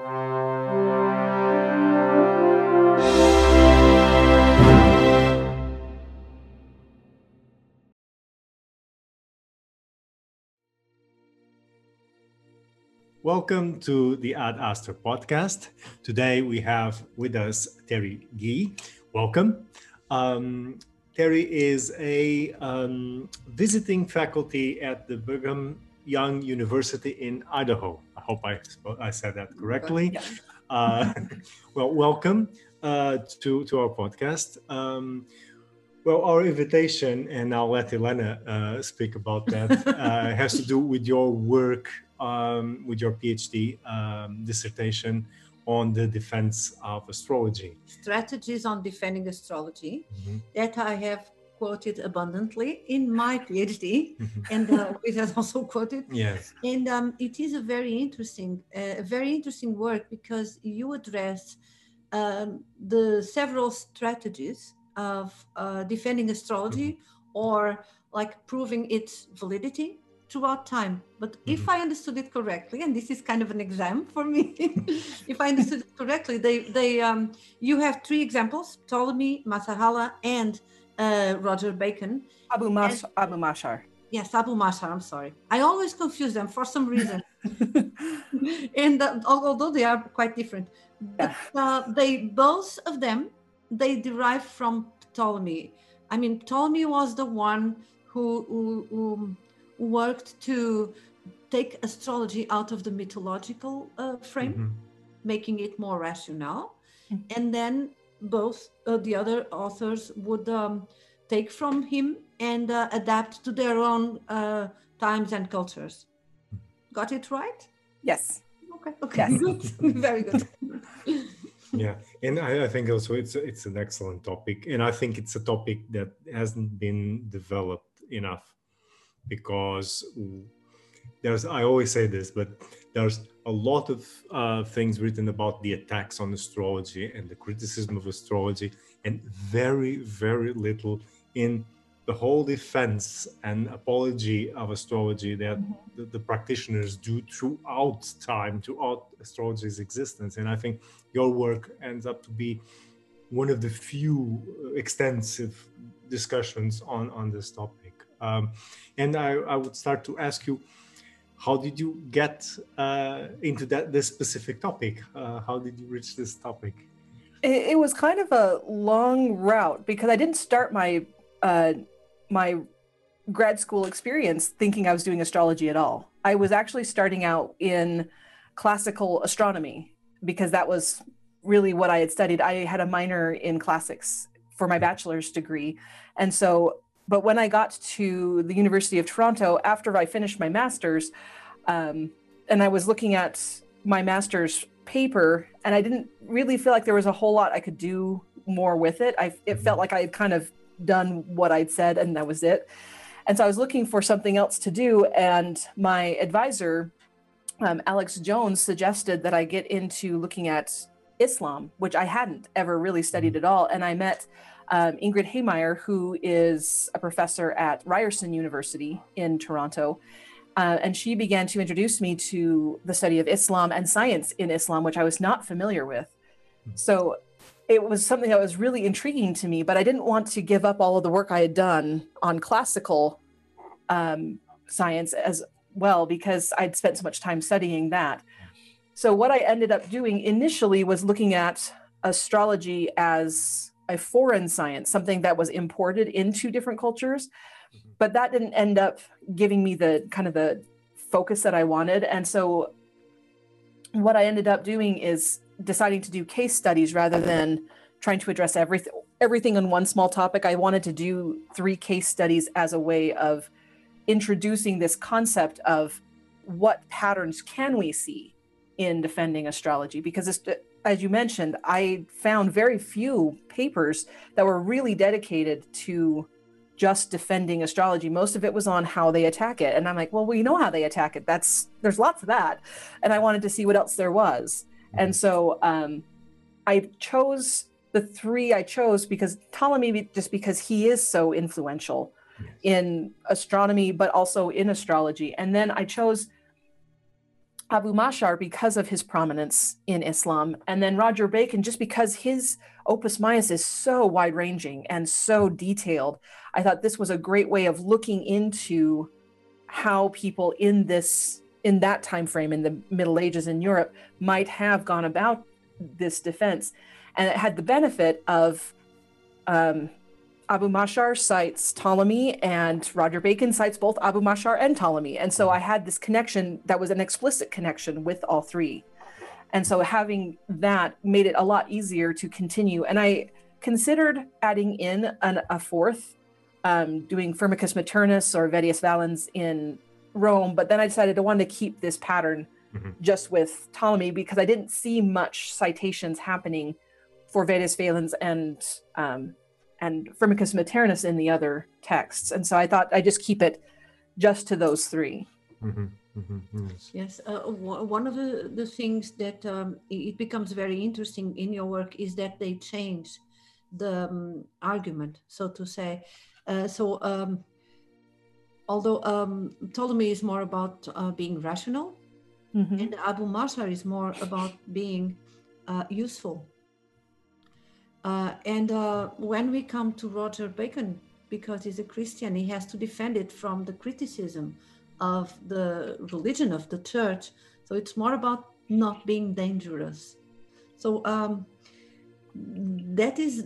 Welcome to the Ad Astra podcast. Today we have with us Teri Gee. Welcome. Um, Teri is a um, visiting faculty at the Brigham Young University in Idaho. I hope I, I said that correctly. Yeah. Uh, well, welcome uh, to, to our podcast. Um, well, our invitation, and I'll let Elena uh, speak about that, uh, has to do with your work um, with your PhD um, dissertation on the defense of astrology. Strategies on defending astrology mm-hmm. that I have quoted abundantly in my PhD, mm-hmm. and uh, it has also quoted. Yes. And um, it is a very interesting, uh, very interesting work because you address um, the several strategies of uh, defending astrology mm-hmm. or like proving its validity throughout time. But mm-hmm. if I understood it correctly, and this is kind of an exam for me, if I understood it correctly, they they um, you have three examples: Ptolemy, Masahala, and uh, Roger Bacon. Abu Mas- and, Abu Mashar. Yes, Abu Mashar. I'm sorry. I always confuse them for some reason. and uh, although they are quite different, but, uh, they both of them they derive from Ptolemy. I mean, Ptolemy was the one who, who, who worked to take astrology out of the mythological uh, frame, mm-hmm. making it more rational. Mm-hmm. And then both uh, the other authors would um, take from him and uh, adapt to their own uh, times and cultures. Got it right? Yes. Okay. Okay. Yes. Good. Very good. yeah, and I, I, think also it's it's an excellent topic, and I think it's a topic that hasn't been developed enough because there's i always say this but there's a lot of uh, things written about the attacks on astrology and the criticism of astrology and very very little in the whole defense and apology of astrology that mm-hmm. the, the, practitioners do throughout time throughout astrology's existence and i think your work ends up to be one of the few extensive discussions on on this topic um, and I, I, would start to ask you, how did you get uh, into that this specific topic? Uh, how did you reach this topic? It, it, was kind of a long route because I didn't start my uh, my grad school experience thinking I was doing astrology at all. I was actually starting out in classical astronomy because that was really what I had studied. I had a minor in classics for my bachelor's degree. And so but when I got to the University of Toronto after I finished my master's, um, and I was looking at my master's paper, and I didn't really feel like there was a whole lot I could do more with it. I it felt like I had kind of done what I'd said, and that was it. And so I was looking for something else to do, and my advisor, um, Alex Jones, suggested that I get into looking at Islam, which I hadn't ever really studied at all. And I met um, Ingrid Hehmeyer, who is a professor at Ryerson University in Toronto. Uh, and she began to introduce me to the study of Islam and science in Islam, which I was not familiar with. So it was something that was really intriguing to me, but I didn't want to give up all of the work I had done on classical um, science as well because I'd spent so much time studying that. So, what I ended up doing initially was looking at astrology as a foreign science, something that was imported into different cultures. Mm-hmm. But that didn't end up giving me the kind of the focus that I wanted. And so what I ended up doing is deciding to do case studies rather than trying to address everything everything in one small topic. I wanted to do three case studies as a way of introducing this concept of what patterns can we see in defending astrology because it's as you mentioned, I found very few papers that were really dedicated to just defending astrology. Most of it was on how they attack it. And I'm like, well, we know how they attack it. That's there's lots of that. And I wanted to see what else there was. And so um, I chose the three I chose because Ptolemy, just because he is so influential in astronomy, but also in astrology. And then I chose Abu Mashar because of his prominence in Islam, and then Roger Bacon just because his Opus Maius is so wide ranging and so detailed. I thought this was a great way of looking into how people in this in that time frame in the Middle Ages in Europe might have gone about this defense, and it had the benefit of um, Abu Mashar cites Ptolemy and Roger Bacon cites both Abu Mashar and Ptolemy. And so I had this connection that was an explicit connection with all three. And so having that made it a lot easier to continue. And I considered adding in an, a fourth, um, doing Firmicus Maternus or Vettius Valens in Rome. But then I decided I wanted to keep this pattern mm-hmm. just with Ptolemy because I didn't see much citations happening for Vettius Valens and um, and Firmicus Maternus in the other texts. And so I thought I just keep it just to those 3 mm-hmm. Mm-hmm. Yes, yes. Uh, one of the, the things that um, it becomes very interesting in your work is that they change the um, argument, so to say. Uh, so, um, although um, Ptolemy is more about uh, being rational, mm-hmm. and Abu Mashar is more about being uh, useful uh, and uh, when we come to Roger Bacon, because he's a Christian, he has to defend it from the criticism of the religion of the church. So it's more about not being dangerous. So um, that is,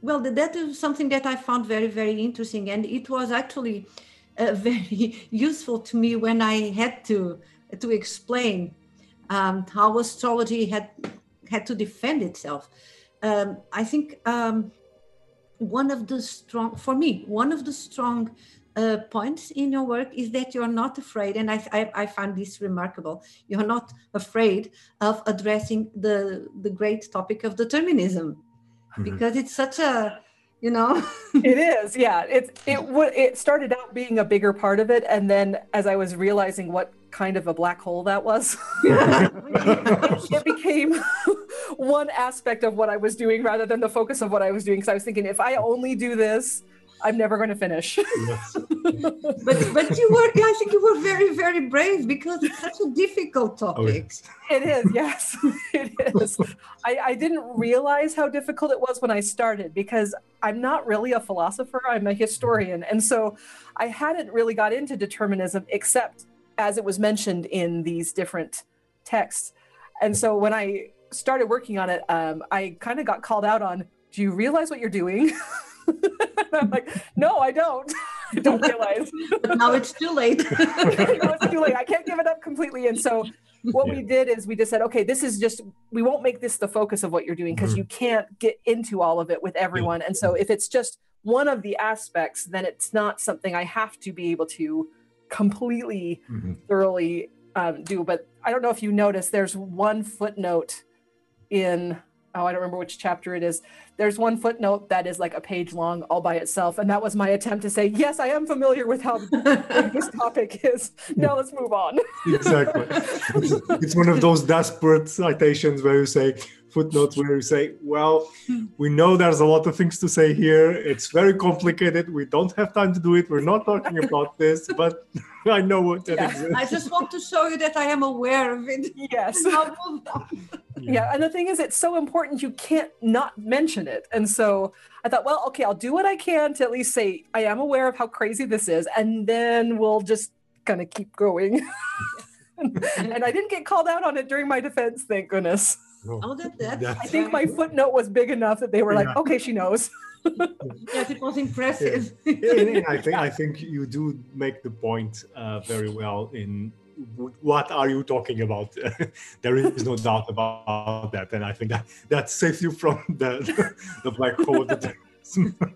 well, that is something that I found very, very interesting. And it was actually uh, very useful to me when I had to, to explain um, how astrology had, had to defend itself um, I think um, one of the strong, for me, one of the strong uh, points in your work is that you're not afraid, and I, I, I, find this remarkable. You're not afraid of addressing the the great topic of determinism, mm-hmm. because it's such a you know it is yeah it it it started out being a bigger part of it and then as i was realizing what kind of a black hole that was it became one aspect of what I was doing rather than the focus of what I was doing. Because I was thinking, if I only do this, I'm never going to finish. Yes. But but you were, I think you were very very brave because it's such a difficult topic. Oh, yes. It is, yes, it is. I, I didn't realize how difficult it was when I started because I'm not really a philosopher. I'm a historian, and so I hadn't really got into determinism except as it was mentioned in these different texts. And so when I started working on it, um, I kind of got called out on, do you realize what you're doing? I'm like, no, I don't. I don't realize. but now it's too late. it's too late. I can't give it up completely. And so what yeah. we did is we just said, okay, this is just, we won't make this the focus of what you're doing because mm-hmm. you can't get into all of it with everyone. And so if it's just one of the aspects, then it's not something I have to be able to completely mm-hmm. thoroughly um, do. But I don't know if you noticed, there's one footnote in oh i don't remember which chapter it is. There's one footnote that is like a page long all by itself and that was my attempt to say yes i am familiar with how this topic is. Now let's move on. Exactly. It's one of those desperate citations where you say footnotes where you say well we know there's a lot of things to say here it's very complicated we don't have time to do it we're not talking about this but i know what that yeah. i just want to show you that i am aware of it yes yeah. And the thing is, it's so important you can't not mention it. And so I thought, well, okay, I'll do what I can to at least say I am aware of how crazy this is, and then we'll just kind of keep going. and I didn't get called out on it during my defense, thank goodness. Oh, that, that's I think my footnote was big enough that they were like, yeah. okay, she knows. yes, it was impressive. Yeah. I think I think you do make the point uh, very well in what are you talking about? there is no doubt about that, and I think that that saves you from the the black hole.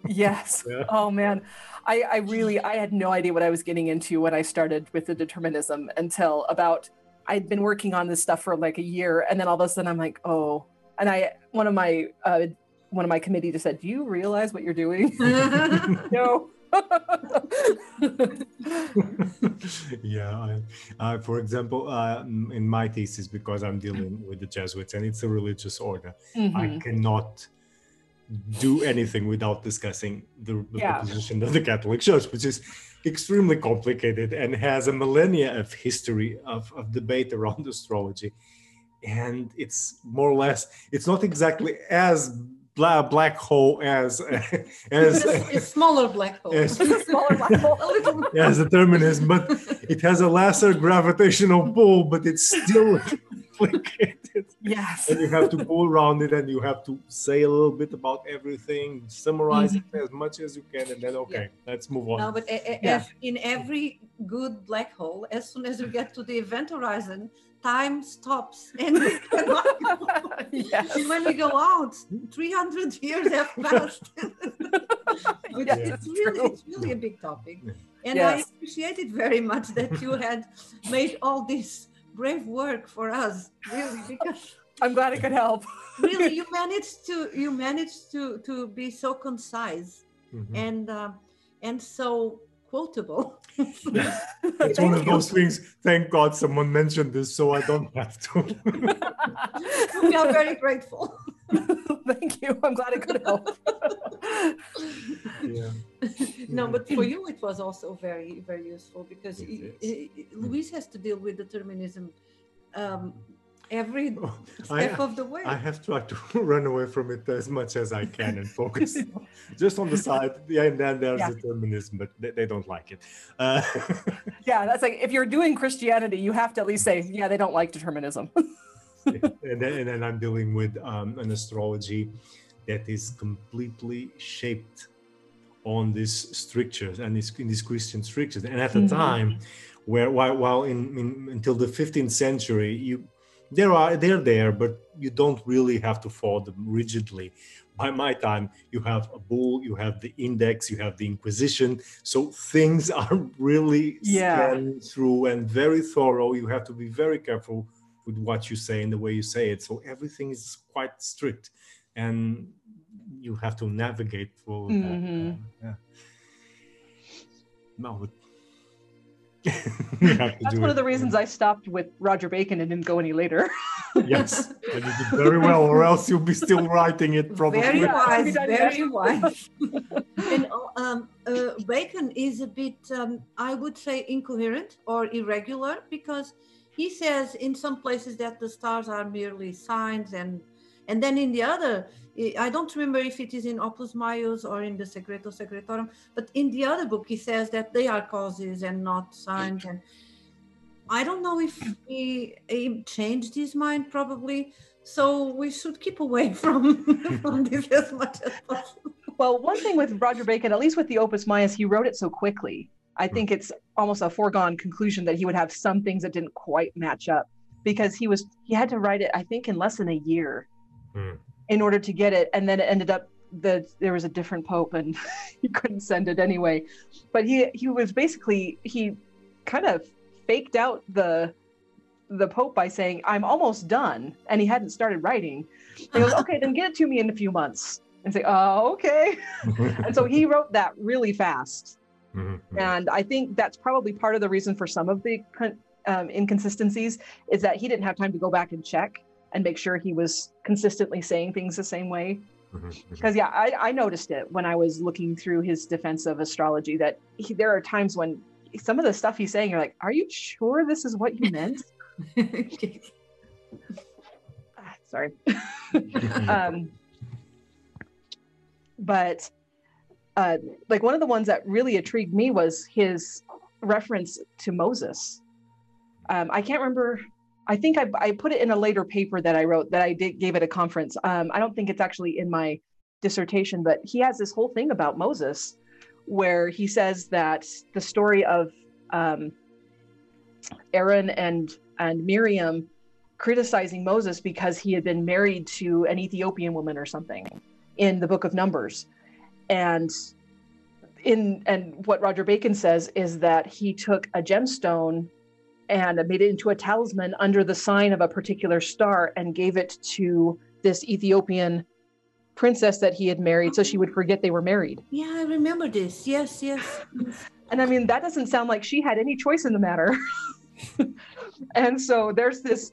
yes. Yeah. Oh man, I I really I had no idea what I was getting into when I started with the determinism until about I'd been working on this stuff for like a year, and then all of a sudden I'm like, oh, and I one of my uh, one of my committee just said, "Do you realize what you're doing?" no. yeah, I, uh, for example, uh, in my thesis, because I'm dealing with the Jesuits and it's a religious order, mm-hmm. I cannot do anything without discussing the, yeah. the, position of the Catholic Church, which is extremely complicated and has a millennia of history of, of debate around astrology. And it's more or less, it's not exactly as bla- black hole as as a, a smaller black hole. As, smaller black hole. as determinism, but it has a lesser gravitational pull, but it's still complicated. Yes. And you have to go around it and you have to say a little bit about everything, summarize mm-hmm. it as much as you can, and then okay, yeah. let's move on. No, but a, a, yeah. in every good black hole, as soon as you get to the event horizon, time stops and we cannot yes. and when we go out 300 years have passed yes, it's, really, it's really a big topic and yes. i appreciate it very much that you had made all this brave work for us really because i'm glad it could help really you managed to you managed to to be so concise mm-hmm. and uh, and so quotable. it's one of those things. Thank God someone mentioned this, so I don't have to. we are very grateful. Thank you. I'm glad it could help. yeah. No, but for you, it was also very, very useful because Luis has to deal with determinism um, every oh, step I, of the way. I have tried to run away from it as much as I can and focus just on the side. Yeah, and then there's yeah. determinism, but they, they don't like it. Uh, yeah, that's like if you're doing Christianity, you have to at least say, yeah, they don't like determinism. and, then, and then I'm dealing with um, an astrology that is completely shaped on these strictures and these, in these Christian strictures. And at the mm-hmm. time, where while, while in, in, until the 15th century, you there are they're there but you don't really have to follow them rigidly by my time you have a bull you have the index you have the inquisition so things are really yeah. through and very thorough you have to be very careful with what you say and the way you say it so everything is quite strict and you have to navigate through mm-hmm. that yeah no, That's one of the reasons I stopped with Roger Bacon and didn't go any later. yes, and you did very well, or else you'll be still writing it probably. Very wise, very wise. and um, uh, Bacon is a bit, um, I would say, incoherent or irregular because he says in some places that the stars are merely signs and and then in the other, I don't remember if it is in Opus Maius or in the Secreto Secretorum, but in the other book, he says that they are causes and not signs. And I don't know if he, he changed his mind, probably. So we should keep away from, from this as much as possible. Well, one thing with Roger Bacon, at least with the Opus Maius, he wrote it so quickly. I think it's almost a foregone conclusion that he would have some things that didn't quite match up because he was he had to write it, I think, in less than a year mm. in order to get it. And then it ended up that there was a different pope and he couldn't send it anyway. But he he was basically he kind of faked out the the pope by saying i'm almost done and he hadn't started writing and he goes okay then get it to me in a few months and say oh okay and so he wrote that really fast mm-hmm. and i think that's probably part of the reason for some of the um, inconsistencies is that he didn't have time to go back and check and make sure he was consistently saying things the same way. Mm-hmm, mm-hmm. Because yeah, I, I, noticed it when I was looking through his defense of astrology that he, there are times when some of the stuff he's saying, you're like, "Are you sure this is what you meant?" ah, sorry. um, but uh, like one of the ones that really intrigued me was his reference to Moses. Um, I can't remember I think I, I put it in a later paper that I wrote that I did gave at a conference. Um, I don't think it's actually in my dissertation, but he has this whole thing about Moses, where he says that the story of um, Aaron and and Miriam criticizing Moses because he had been married to an Ethiopian woman or something in the Book of Numbers, and in and what Roger Bacon says is that he took a gemstone and made it into a talisman under the sign of a particular star and gave it to this Ethiopian princess that he had married so she would forget they were married. Yeah, I remember this. Yes, yes. and I mean, that doesn't sound like she had any choice in the matter. and so there's this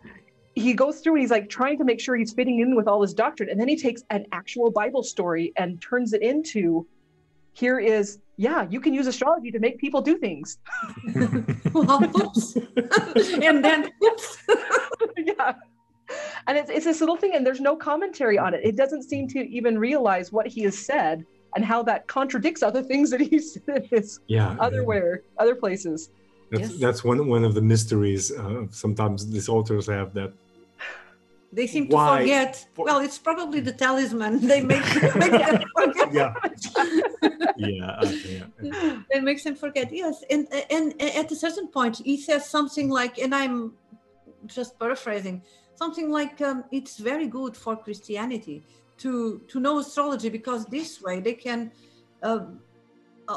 he goes through and he's like trying to make sure he's fitting in with all this doctrine and then he takes an actual bible story and turns it into here is yeah, you can use astrology to make people do things. well, oops. and then oops. yeah. And it's, it's this little thing, and there's no commentary on it. It doesn't seem to even realize what he has said and how that contradicts other things that he says yeah, otherwhere, yeah. other places. That's, yes. that's one one of the mysteries. Uh, sometimes these authors have that they seem to Why? forget. Well, it's probably the talisman. They make, make them forget. Yeah. yeah. yeah. It makes them forget. Yes, and and at a certain point, he says something like, and I'm just paraphrasing, something like, um, "It's very good for Christianity to to know astrology because this way they can uh,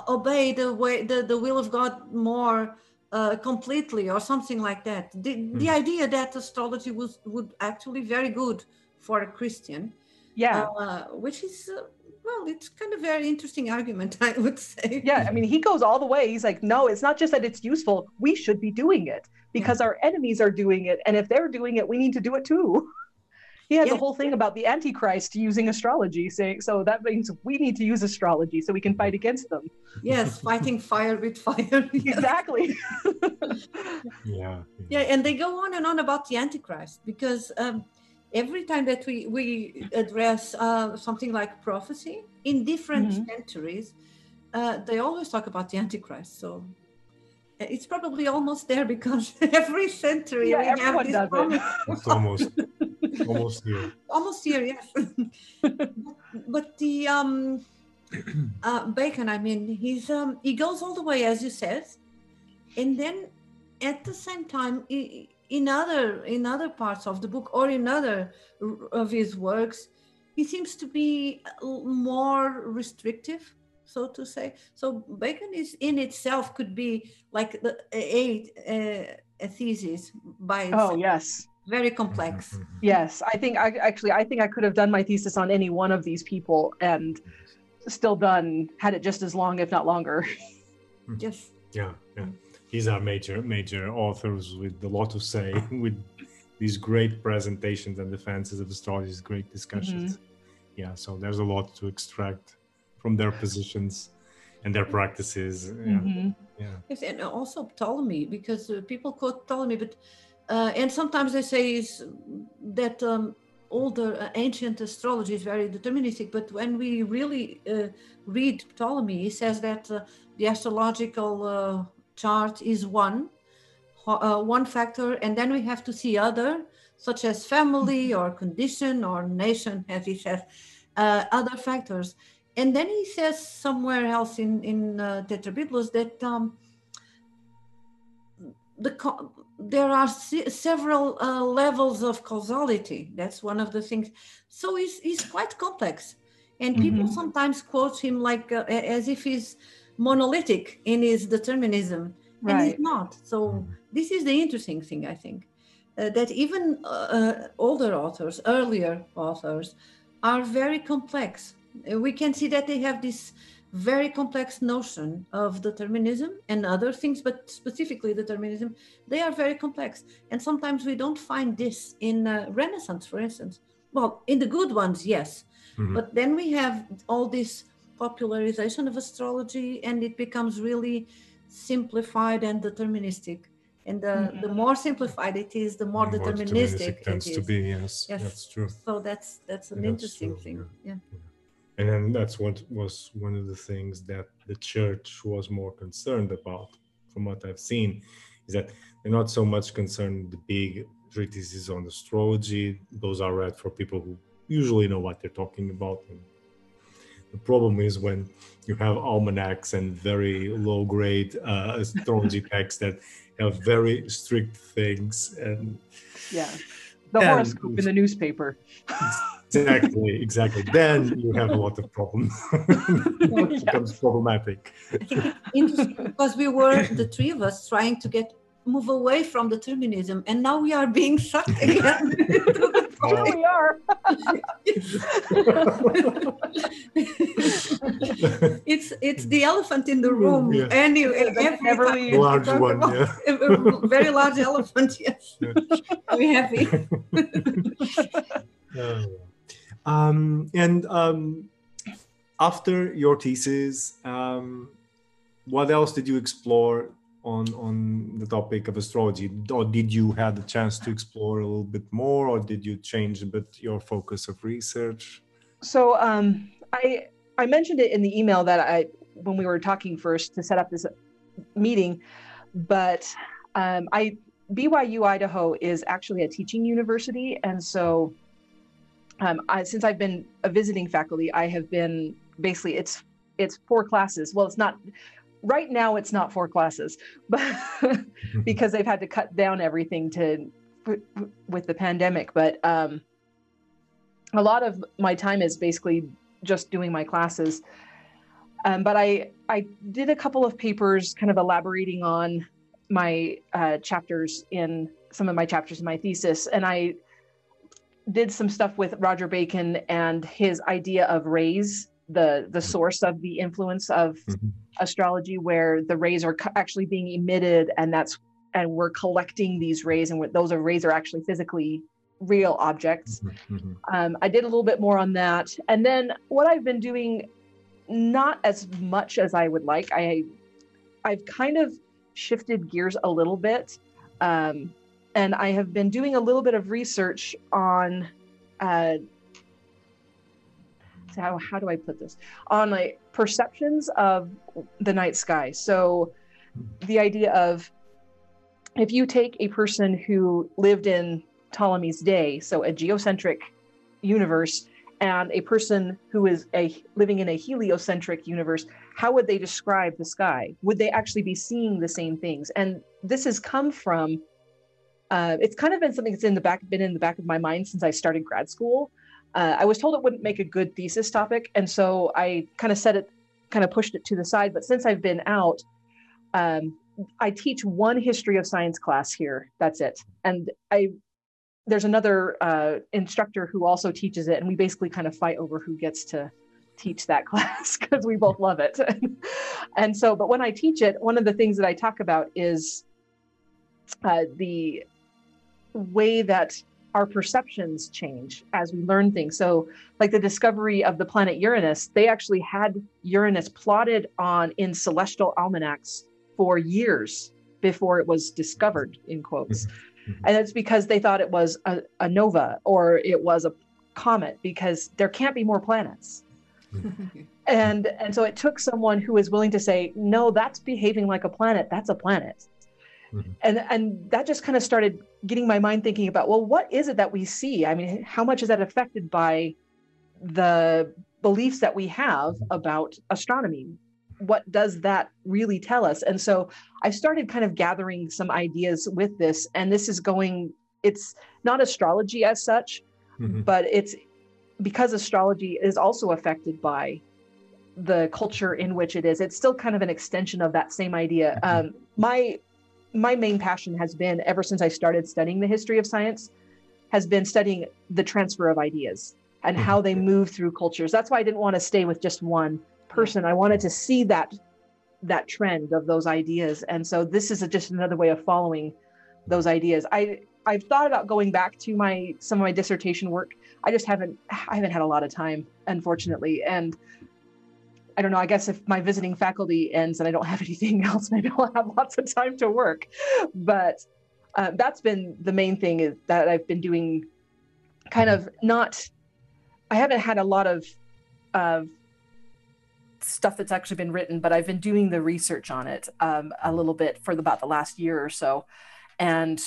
obey the way the, the will of God more." Uh, completely or something like that. The, mm. the idea that astrology was would actually very good for a Christian. Yeah. Uh, which is, uh, well, it's kind of very interesting argument, I would say. Yeah. I mean, he goes all the way. He's like, no, it's not just that it's useful. We should be doing it because yeah. our enemies are doing it. And if they're doing it, we need to do it too. he has yeah. a whole thing about the antichrist using astrology saying so that means we need to use astrology so we can fight against them. Yes fighting fire with fire. Exactly. Yeah yeah. And they go on and on about the antichrist because um, every time that we we address uh, something like prophecy in different mm-hmm. centuries uh, they always talk about the antichrist so uh, it's probably almost there because every century yeah, we have this It's almost almost here. Almost here, yes. but the um, uh, Bacon, I mean, he's um, he goes all the way as you said, and then at the same time, he, in other in other parts of the book or in other of his works, he seems to be more restrictive so to say. So Bacon is in itself could be like the, a, a, a thesis by itself. Oh yes, very complex. Mm-hmm, mm-hmm. Yes, I think I actually I think I could have done my thesis on any one of these people and still done had it just as long, if not longer. yes. Yeah, yeah. These are major major authors with a lot to say with these great presentations and defenses of astrology, great discussions. Mm-hmm. Yeah, so there's a lot to extract from their positions and their practices. Yeah. Mm-hmm. yeah. Yes, and also Ptolemy, because uh, people quote Ptolemy, but uh, and sometimes they say is that um, older uh, ancient astrology is very deterministic but when we really uh, read ptolemy he says that uh, the astrological uh, chart is one uh, one factor and then we have to see other such as family or condition or nation as he says other factors. And then he says somewhere else in in uh, Tetrabiblos that um, the there are several uh, levels of causality. That's one of the things. So he's, he's quite complex. And people mm-hmm. sometimes quote him like uh, as if he's monolithic in his determinism. Right. And he's not. So this is the interesting thing, I think. Uh, that even uh, uh, older authors, earlier authors, are very complex. We can see that they have this very complex notion of determinism and other things, but specifically determinism, they are very complex. And sometimes we don't find this in uh, Renaissance, for instance. Well, in the good ones, yes. Mm-hmm. But then we have all this popularization of astrology and it becomes really simplified and deterministic. And the, mm-hmm. the more simplified it is, the more, the more deterministic, deterministic it tends to be. Yes, yes, that's true. So that's that's an interesting true, thing. yeah. yeah and then that's what was one of the things that the church was more concerned about from what i've seen is that they're not so much concerned with the big treatises on astrology. Those are read for people who usually know what they're talking about. And the problem is when you have almanacs and very low grade uh, astrology texts that have very strict things and yeah. The horoscope in the newspaper exactly, exactly. Then you have a lot of problems. it becomes problematic. Interesting because we were the three of us trying to get move away from determinism, and now we are being sucked again. oh. we are. it's it's the elephant in the room. Yeah. Anyway, every never. Large one, yeah. A very large elephant. Yes, yeah. we happy. Oh. Um, and um, after your thesis, um, what else did you explore on on the topic of astrology, or did you have the chance to explore a little bit more, or did you change a bit your focus of research? So um, I I mentioned it in the email that I when we were talking first to set up this meeting, but um, I BYU Idaho is actually a teaching university, and so um, I, since I've been a visiting faculty, I have been basically it's it's four classes. Well, it's not right now. It's not four classes, but because they've had to cut down everything to with the pandemic. But um, a lot of my time is basically just doing my classes. Um, but I I did a couple of papers, kind of elaborating on my uh, chapters in some of my chapters in my thesis, and I did some stuff with Roger Bacon and his idea of rays, the the mm-hmm. source of the influence of mm-hmm. astrology, where the rays are actually being emitted, and that's and we're collecting these rays, and those are rays are actually physically real objects. Mm-hmm. mm-hmm. Um, I did a little bit more on that, and then what I've been doing, not as much as I would like. I I've kind of shifted gears a little bit. Um, and I have been doing a little bit of research on uh, how how do I put this on like perceptions of the night sky. So the idea of if you take a person who lived in Ptolemy's day, so a geocentric universe, and a person who is a living in a heliocentric universe, how would they describe the sky? Would they actually be seeing the same things? And this has come from uh, it's kind of been something that's in the back, been in the back of my mind since I started grad school. Uh, I was told it wouldn't make a good thesis topic, and so I kind of set it, kind of pushed it to the side. But since I've been out, um, I teach one history of science class here. That's it, and I there's another uh, instructor who also teaches it, and we basically kind of fight over who gets to teach that class because we both love it. and so, but when I teach it, one of the things that I talk about is uh, the way that our perceptions change as we learn things. So, like the discovery of the planet Uranus, they actually had Uranus plotted on in celestial almanacs for years before it was discovered, in quotes. Mm-hmm. mm-hmm. And it's because they thought it was a, a, nova or it was a comet, because there can't be more planets. Mm-hmm. and and so it took someone who was willing to say, no, that's behaving like a planet. That's a planet. Mm-hmm. And and that just kind of started getting my mind thinking about well, what is it that we see? I mean, how much is that affected by the beliefs that we have mm-hmm. about astronomy? What does that really tell us? And so I started kind of gathering some ideas with this, and this is going. It's not astrology as such, mm-hmm. but it's because astrology is also affected by the culture in which it is. It's still kind of an extension of that same idea. Mm-hmm. Um, my my main passion has been ever since I started studying the history of science has been studying the transfer of ideas and how they mm-hmm. move through cultures. That's why I didn't want to stay with just one person. I wanted to see that that trend of those ideas. And so this is a, just another way of following those ideas. I I've thought about going back to my some of my dissertation work. I just haven't I haven't had a lot of time, unfortunately. And I don't know, I guess if my visiting faculty ends and I don't have anything else, maybe I'll have lots of time to work. But uh, that's been the main thing is that I've been doing kind of not, I haven't had a lot of, of stuff that's actually been written, but I've been doing the research on it um, a little bit for about the last year or so. And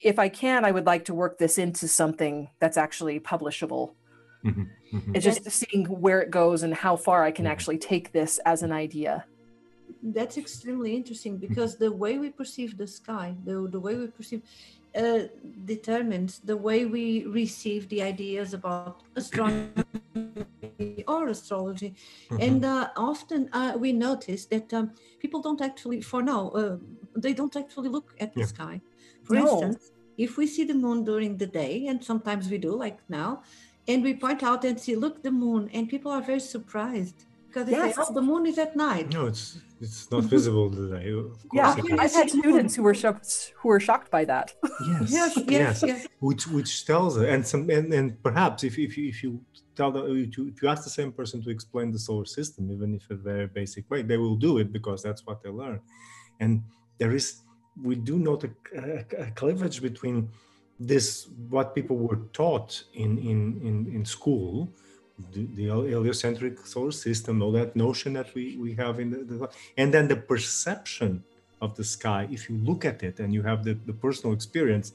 if I can, I would like to work this into something that's actually publishable Mm-hmm. Mm-hmm. It's just seeing where it goes and how far I can mm-hmm. actually take this as an idea. That's extremely interesting because the way we perceive the sky, the, the way we perceive, uh, determines the way we receive the ideas about astronomy or astrology. Mm-hmm. And uh, often uh, we notice that um, people don't actually, for now, uh, they don't actually look at the yeah. sky. For no. instance, if we see the moon during the day, and sometimes we do, like now, and we point out and see, look, the moon, and people are very surprised because they yes. say, "Oh, the moon is at night." No, it's it's not visible today. Of Yeah, course it I've had students who were shocked who were shocked by that. Yes, Yes, yes, yes. Which which tells and some and, and perhaps if, if you if you tell the if you, if you ask the same person to explain the solar system, even if a very basic way, they will do it because that's what they learn. And there is we do note a, a, a cleavage between this what people were taught in in in, in school the, the heliocentric solar system all that notion that we we have in the, the and then the perception of the sky if you look at it and you have the, the personal experience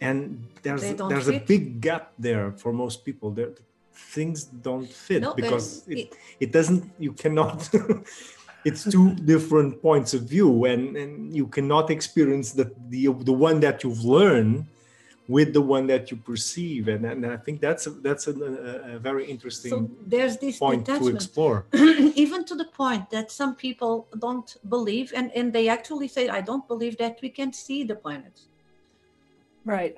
and there's there's a big gap there for most people. There things don't fit No, because and it, it doesn't you cannot it's two different points of view and, and you cannot experience the, the the one that you've learned with the one that you perceive and, and i think that's a, that's a, a, a very interesting So there's this point to explore even to the point that some people don't believe and, and they actually say i don't believe that we can see the planets Right.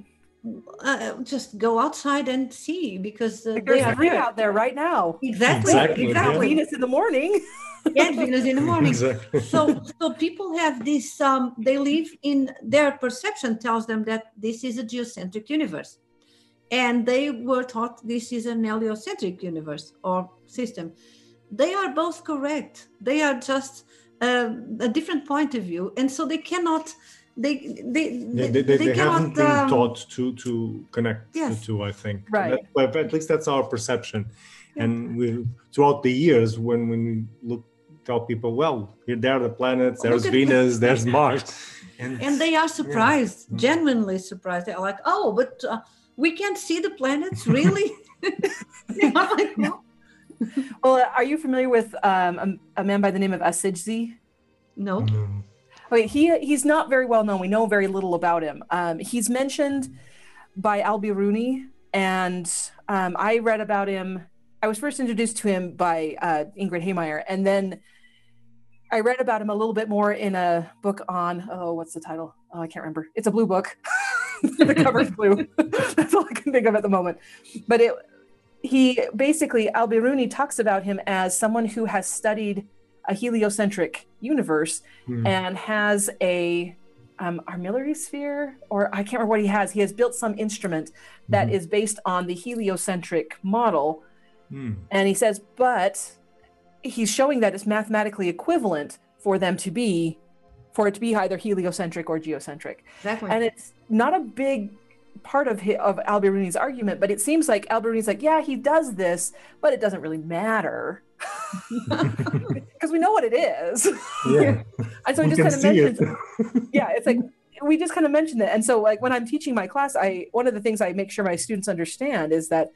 uh, just go outside and see because uh, Like they there's are three out there right now. exactly Exactly, exactly, yeah. Venus in the morning. and venus in the morning. Exactly. So so people have this um, they live in their perception tells them that this is a geocentric universe. And they were taught this is an heliocentric universe or system. They are both correct. They are just uh, a different point of view. And so they cannot they they they, they, they, they haven't been um, taught to to connect Yes. the two i think. Right. That- but at least that's our perception. Yeah. and we throughout the years when when we look tell people well here there are the planets there's Look at- venus there's mars and, and they are surprised Mm. genuinely surprised they're like oh but uh, we can't see the planets really like, "No." Well, are you familiar with um, a, a man by the name of al-Sijzi? no Mm. Okay, he he's not very well known. We know very little about him. Um, he's mentioned by Al-Biruni, and um, I read about him. I was first introduced to him by uh, Ingrid Hehmeyer, and then I read about him a little bit more in a book on oh, what's the title? Oh, I can't remember. It's a blue book. the cover's blue. That's all I can think of at the moment. But it he basically Al-Biruni talks about him as someone who has studied a heliocentric universe Mm. and has a um, armillary sphere, or I can't remember what he has. He has built some instrument that Mhm. is based on the heliocentric model, Mm. and he says, but he's showing that it's mathematically equivalent for them to be, for it to be either heliocentric or geocentric, exactly. And it's not a big part of hi of Al-Biruni's argument, but it seems like Al-Biruni's like, yeah, he does this, but it doesn't really matter. Because we know what it is. yeah. And so he we just kind of see mentions it yeah it's like we just kind of mentioned it. And so like when i'm teaching my class i one of the things i make sure my students understand is that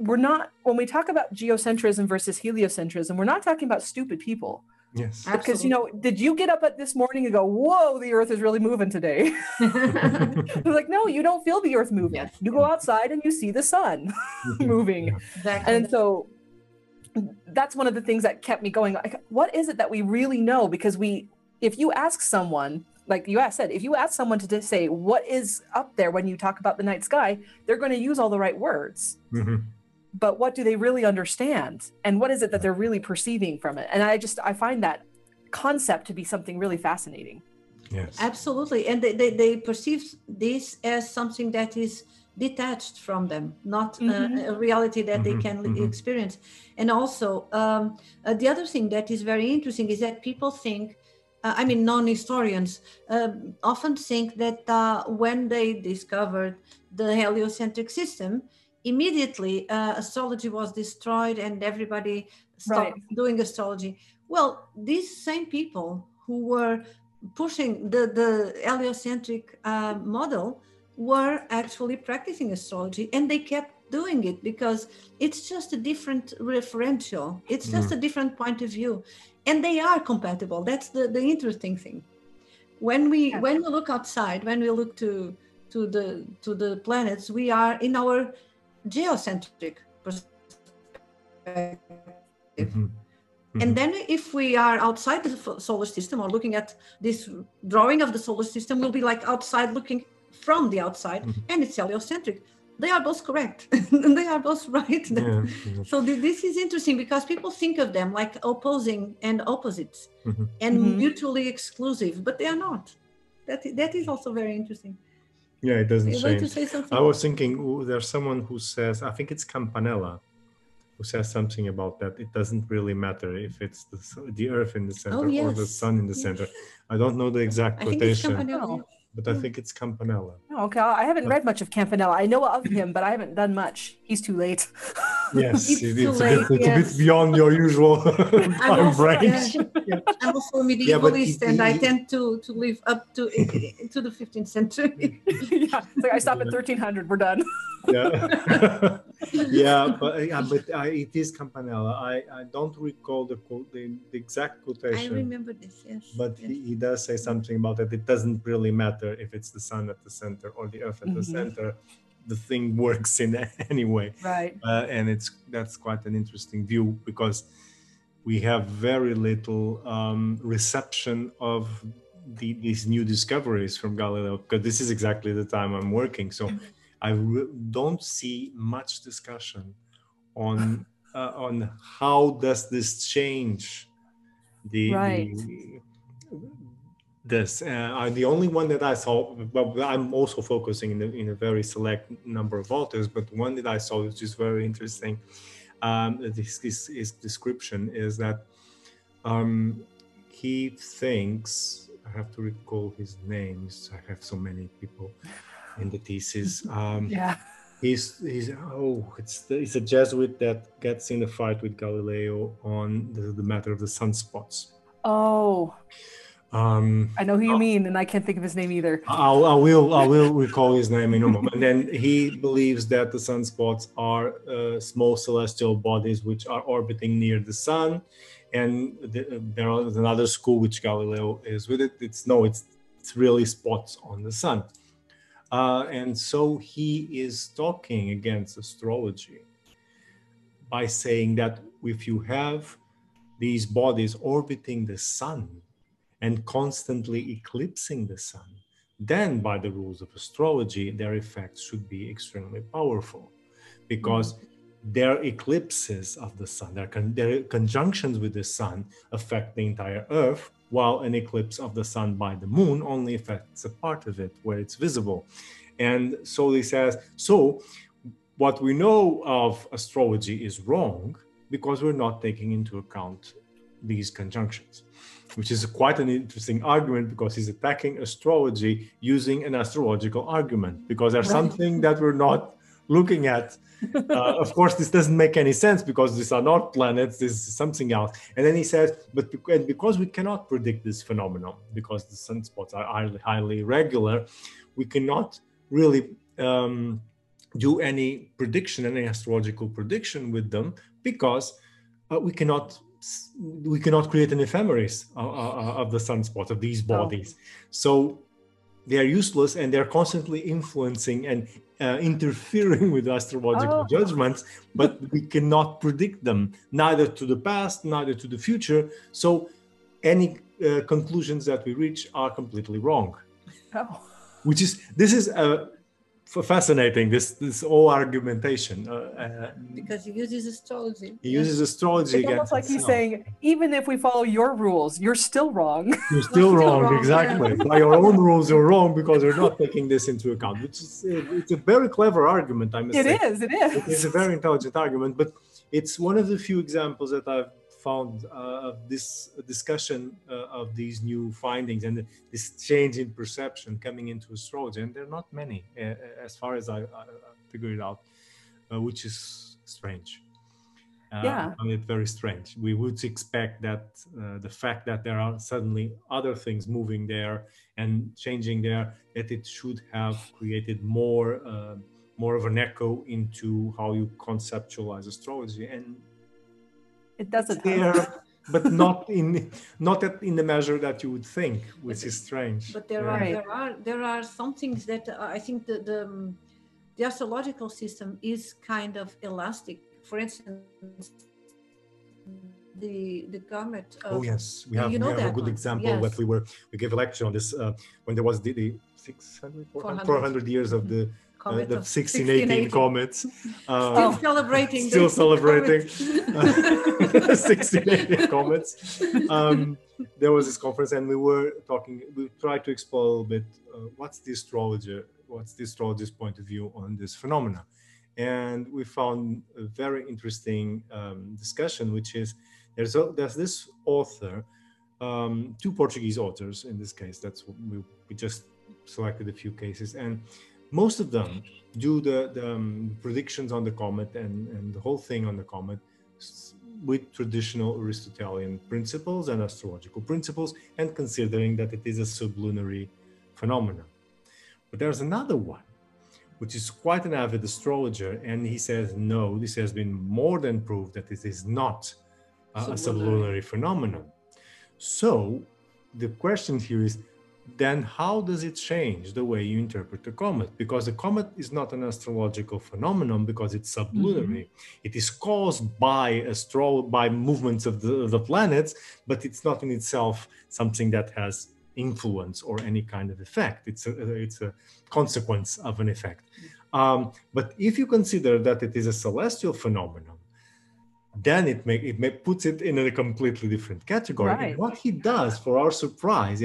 we're not when we talk about geocentrism versus heliocentrism we're not talking about stupid people. Yes. Because you know did you get up at this morning and go whoa the earth is really moving today? They're like no you don't feel the earth moving. Yes. you go outside and you see the sun moving. Exactly. And so that's one of the things that kept me going like what is it that we really know? Because we if you ask someone like you asked said if you ask someone to just say what is up there when you talk about the night sky? they're going to use all the right words. Mhm. But what do they really understand and what is it that they're really perceiving from it and i just i find that concept to be something really fascinating yes Absolutely. And they, they, they perceive this as something that is detached from them, not Mhm. uh, a reality that they Mhm, can mhm. experience. And also, um, uh, the other thing that is very interesting is that people think, uh, I mean, non historians uh, often think that uh, when they discovered the heliocentric system, immediately uh, astrology was destroyed and everybody stopped doing astrology. Well, these same people who were pushing the, the heliocentric uh, model were actually practicing astrology and they kept doing it because it's just a different referential. It's just a different point of view. And they are compatible. That's the, the interesting thing. When we Yeah. when we look outside when we look to to the to the planets we are in our geocentric perspective Mhm. and then if we are outside the solar system or looking at this drawing of the solar system, we'll be like outside looking from the outside Mhm. and it's heliocentric. they are both correct they are both right Yeah. so th- this is interesting because people think of them like opposing and opposites Mhm. and Mhm. mutually exclusive but they are not that, that is also very interesting Yeah, it doesn't you want to change. say something I was thinking ooh, there's someone who says I think it's Campanella who says something about that. It doesn't really matter if it's the, the Earth in the oh, center or the Oh. Sun in the center. I don't know the exact i think it's quotation, Campanella, Oh. yes. But I hmm. think it's Campanella. Oh, okay, I haven't read much of Campanella. I know of him, but I haven't done much. He's too late. Yes, It's it- too it's, a, late, bit, it's a bit beyond your usual time also, range. yeah, I'm also a but medievalist it- and I tend to, to live up to to the 15th century. yeah, it's like I stop at 1300. We're done. yeah, yeah, but yeah, but I, it is Campanella. I, I don't recall the quote, the, the exact quotation. I remember this, yes. but yes. he, he does say something about that it doesn't really matter if it's the sun at the center or the earth at the Mhm. center the thing works in any way Right. uh, and it's that's quite an interesting view because we have very little um, reception of the, these new discoveries from galileo because this is exactly the time i'm working so i re- don't see much discussion on uh, on how does this change the, Right. the this uh, I, the only one that i saw but i'm also focusing in a, in a very select number of authors but one that i saw which is very interesting um, this, this, his description is that um, he thinks i have to recall his names i have so many people in the thesis um, Yeah. He's he's oh it's the, it's a Jesuit that gets in a fight with Galileo on the, the matter of the sunspots. Oh, Um, I know who you mean, and I can't think of his name either. I'll, I will I will recall his name in a moment. And then he believes that the sunspots are uh, small celestial bodies which are orbiting near the sun, and the, there is another school which Galileo is with it. It's no, it's it's really spots on the sun. Uh, and so he is talking against astrology by saying that if you have these bodies orbiting the sun and constantly eclipsing the sun, then by the rules of astrology, their effects should be extremely powerful because their eclipses of the sun, their, con- their conjunctions with the sun affect the entire earth, while an eclipse of the sun by the moon only affects a part of it where it's visible. And so he says, so what we know of astrology is wrong because we're not taking into account these conjunctions, which is quite an interesting argument because he's attacking astrology using an astrological argument because there's Right. something that we're not looking at. Uh, of course, this doesn't make any sense because these are not planets, this is something else. And then he says, but because we cannot predict this phenomenon, because the sunspots are highly, highly irregular, we cannot really um, do any prediction, any astrological prediction with them because uh, we cannot we cannot create an ephemeris uh, of the sunspots of these bodies. So they are useless and they're constantly influencing and uh, interfering with astrological Oh. judgments, but we cannot predict them neither to the past, neither to the future. So any uh, conclusions that we reach are completely wrong Oh. which is this is f- fascinating this this whole argumentation uh, uh, because he uses astrology. he uses astrology It's almost like he's saying, even if we follow your rules, you're still wrong. you're still still wrong, wrong, exactly by your own rules you're wrong because you're not taking this into account which is uh, it's a very clever argument i must It say is. It is. it is a very intelligent argument but it's one of the few examples that i've found uh, of this discussion uh, of these new findings and this change in perception coming into astrology and there are not many uh, as far as i, I I figured it out uh, which is strange uh, Yeah. I find it very strange. We would expect that uh, the fact that there are suddenly other things moving there and changing there, that it should have created more, uh, more of an echo into how you conceptualize astrology, and It doesn't. there, but not in not at, in the measure that you would think, which is strange. But there Yeah. are Right. there are there are some things that uh, I think the the, um, the astrological system is kind of elastic. For instance, the the comet. Of, Oh yes, we have, you know we have a good one. example. Yes. What we were we gave a lecture on this uh, when there was the, the 600, 400, 400. 400 years of the comet the of 1618 comets. Still celebrating. still celebrating comet. 1680 comets. Um, there was this conference, and we were talking. We tried to explore a little bit uh, what's the astrologer, what's the astrologer's point of view on this phenomena, and we found a very interesting um, discussion, which is there's a, there's this author, um, two Portuguese authors in this case. That's what we we just selected a few cases, and most of them do the, the um, predictions on the comet and, and the whole thing on the comet with traditional Aristotelian principles and astrological principles, and considering that it is a sublunary phenomenon. But there's another one, which is quite an avid astrologer, and he says, no, this has been more than proved that it is not a, a Sublunary. sublunary phenomenon. So the question here is then how does it change the way you interpret the comet? Because the comet is not an astrological phenomenon because it's sublunary. It is caused by astro by movements of the, the planets, but it's not in itself something that has influence or any kind of effect. It's a it's a consequence of an effect. Um, but if you consider that it is a celestial phenomenon, then it may it may, puts it in a completely different category. And what he does, for our surprise,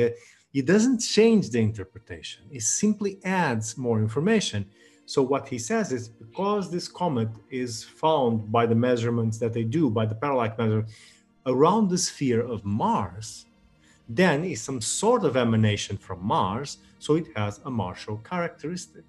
he doesn't change the interpretation. He simply adds more information. So what he says is because this comet is found by the measurements that they do, by the parallax measurement, around the sphere of Mars, then is some sort of emanation from Mars, so it has a Martial characteristic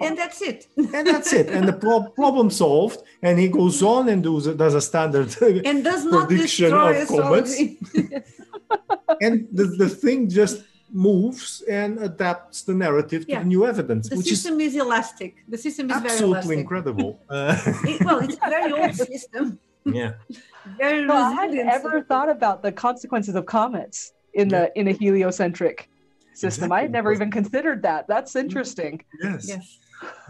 and that's it. and that's it. And the pro- problem solved. And he goes on and does, does a standard, And does not Prediction destroy of comets. and the, the thing just moves and adapts the narrative to Yeah. the new evidence, the which is system is, elastic. The system is very absolutely elastic. incredible. Uh, It- well, it's a very old system. yeah, Very No, I hadn't ever thought about the consequences of comets in the in a heliocentric system. I had never even considered that. That's interesting. yes, Yes.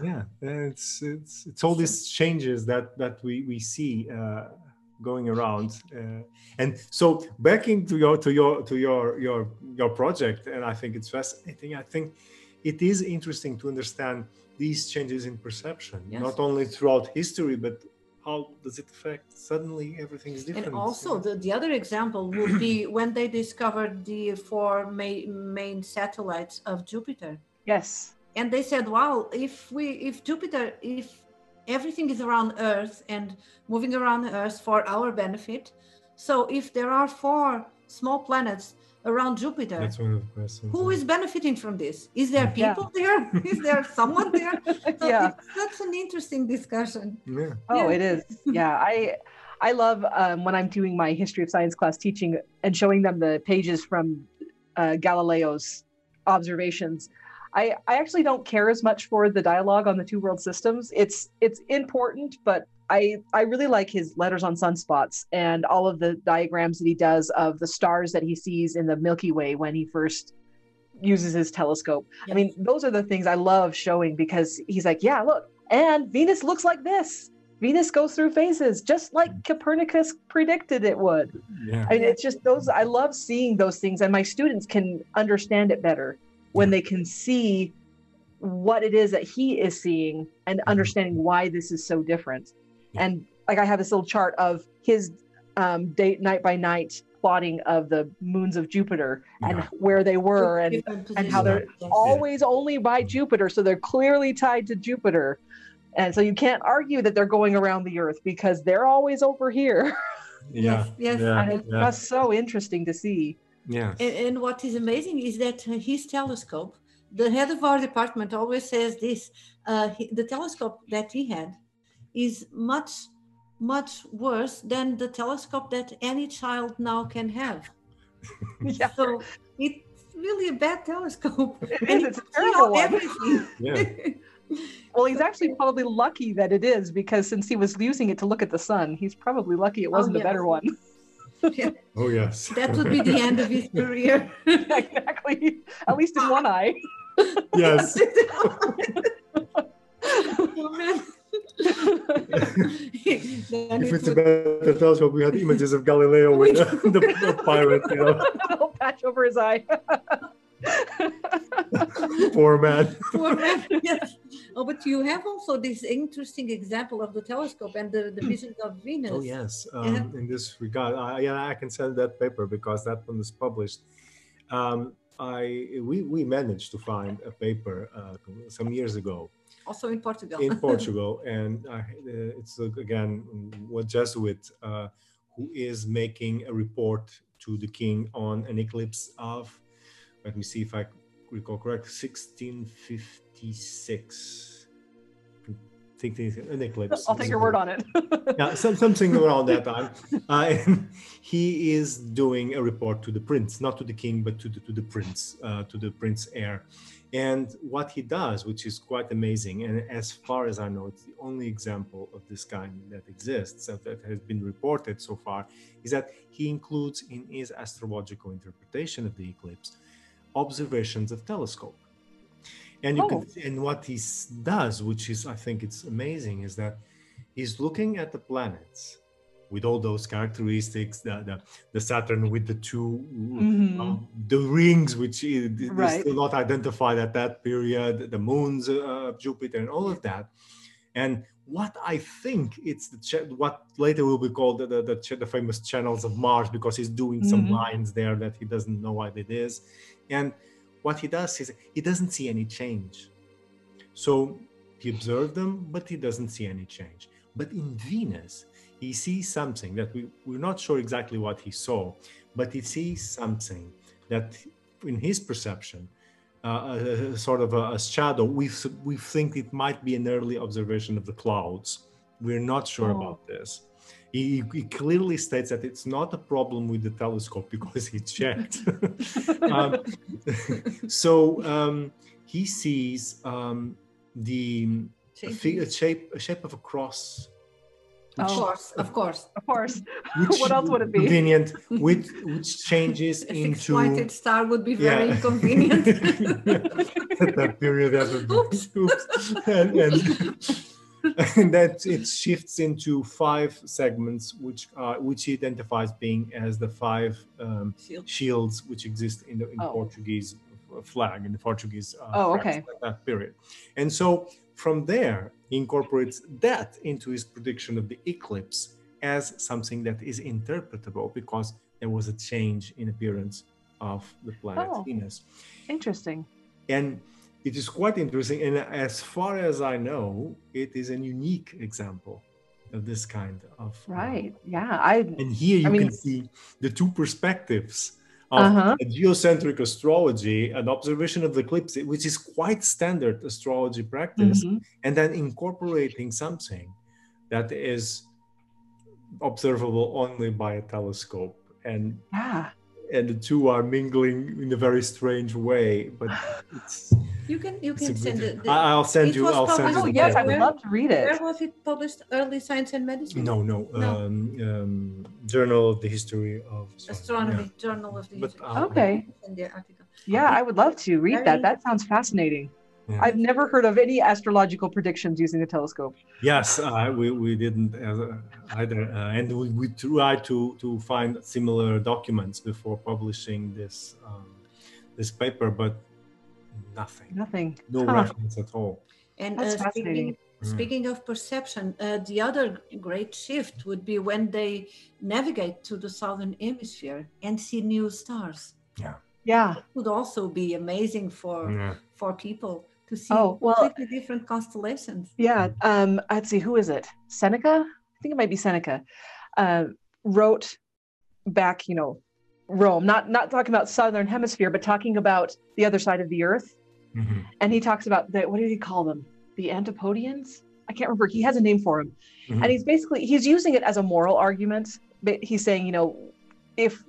yeah. It's it's it's all these changes that that we we see uh, going around. Uh, and so back into your to your to your your your project, and I think it's fascinating. I think it is interesting to understand these changes in perception, Yes. not only throughout history, but how does it affect suddenly everything is different. And also, the, the other example would be when they discovered the four ma- main satellites of Jupiter. Yes. And they said, wow, if we, if Jupiter, if everything is around Earth and moving around Earth for our benefit, so if there are four small planets around Jupiter, That's one of the questions. who is benefiting from this? Is there Yeah. people there? Is there someone there? So Yeah. it's such an interesting discussion. Yeah. Oh, Yeah. it is. Yeah, I I love um, when I'm doing my history of science class teaching and showing them the pages from uh, Galileo's observations. I, I actually don't care as much for the dialogue on the two world systems. It's it's important, but I I really like his letters on sunspots and all of the diagrams that he does of the stars that he sees in the Milky Way when he first uses his telescope. I mean, those are the things I love showing because he's like, yeah, look, and Venus looks like this. Venus goes through phases, just like mm. Copernicus predicted it would. Yeah. I mean, it's just those, I love seeing those things, and my students can understand it better when they can see what it is that he is seeing and mm-hmm. understanding why this is so different. Yeah. And like, I have this little chart of his um, date, night by night plotting of the moons of Jupiter and Yeah. where they were and and how they're positions. Yes. always only by Jupiter, so they're clearly tied to Jupiter. And so you can't argue that they're going around the Earth because they're always over here. Yeah. Yes, yes. Yeah. and it's yeah. just so interesting to see. Yeah. And, and what is amazing is that uh, his telescope, the head of our department always says this uh, he, the telescope that he had is much, much worse than the telescope that any child now can have. Yeah, So it's really a bad telescope. it And is. he It's a terrible one. everything. Yeah. Well, he's actually probably lucky that it is because since he was using it to look at the sun, he's probably lucky it Oh, wasn't a yes. better one. Oh yes. that would be the end of his career. exactly. At least in one eye. yes. Oh, man. Then if it it's a would- better telescope, we had images of Galileo with the, the, the pirate, you know, little patch over his eye. poor man. Poor man, yes. A but you have also this interesting example of the telescope and the, the visions of Venus. Oh yes, um, Yeah. in this regard, I, yeah, I can send that paper because that one was published. Um, I we we managed to find a paper uh, some years ago Also in Portugal. in Portugal, and uh, it's uh, again what Jesuit uh, who is making a report to the king on an eclipse of. Let me see if I recall correct. 1656. I think an eclipse. I'll take your word on it. yeah, some, something around that time. Uh, and he is doing a report to the prince, not to the king, but to the, to the prince, uh, to the prince heir. And what he does, which is quite amazing, and as far as I know, it's the only example of this kind that exists, that, has been reported so far, is that he includes in his astrological interpretation of the eclipse observations of telescope. And you Oh. can, and what he does, which is I think it's amazing, is that he's looking at the planets with all those characteristics, the the, the Saturn with the 2 Mhm. um, the rings, which is is Right. still not identified at that period, the moons uh, of Jupiter, and all of that. And what I think it's the cha- what later will be called the the, the, cha- the famous channels of Mars because he's doing some Mhm. lines there that he doesn't know what it is, and what he does is he doesn't see any change. So he observed them, but he doesn't see any change. But in Venus, he sees something that we, we're not sure exactly what he saw, but he sees something that, in his perception, uh, a, a sort of a, a shadow. We we think it might be an early observation of the clouds. We're not sure Oh. about this. He, he clearly states that it's not a problem with the telescope because he checked. um, so um, he sees um, the a fi- a shape a shape of a cross. Of Oh. course, of course. of course. Which What else would it be? Convenient, which which changes A into six-pointed star would be very Yeah. inconvenient. At that period, that would be- Oops. oops. And, and, and that it shifts into five segments, which are which he identifies being as the five um, Shield. shields which exist in the in Oh. Portuguese flag in the Portuguese uh, Oh, okay. that period. And so from there, he incorporates that into his prediction of the eclipse as something that is interpretable because there was a change in appearance of the planet Oh. Venus. Interesting. And it is quite interesting. And as far as I know, it is a unique example of this kind of. uh, Right. Yeah. I. and here you I mean- can see the two perspectives of Uh-huh. a geocentric astrology, an observation of the eclipse, which is quite standard astrology practice, Mhm. and then incorporating something that is observable only by a telescope. And Yeah. and the two are mingling in a very strange way, but it's. You can you can send good- the, the I- I'll send it you. was I'll send you. Oh yes, I would love to read it. where it. was it published? Early Science and Medicine. No, no, No. Um, um, Journal of the History of sorry, Astronomy yeah. Journal of the But History. I'll- Okay. The article. Yeah, I would love to read that. Very- That sounds fascinating. Yeah. I've never heard of any astrological predictions using a telescope. Yes, uh, we, we didn't uh, either, uh, and we, we tried to to find similar documents before publishing this um, this paper, but nothing, Nothing. no Huh. reference at all. And That's uh, fascinating. speaking, speaking of perception, uh, the other great shift would be when they navigate to the southern hemisphere and see new stars. Yeah. Yeah. It would also be amazing for Yeah. for people to see Oh, well- completely different constellations. Yeah. Um, let's see, who is it? Seneca? I think it might be Seneca. Uh, wrote back, you know, Rome, not not talking about southern hemisphere, but talking about the other side of the earth. Mhm. And he talks about the what did he call them? The Antipodians? I can't remember. He has a name for them. Mhm. And he's basically he's using it as a moral argument. But he's saying, you know, if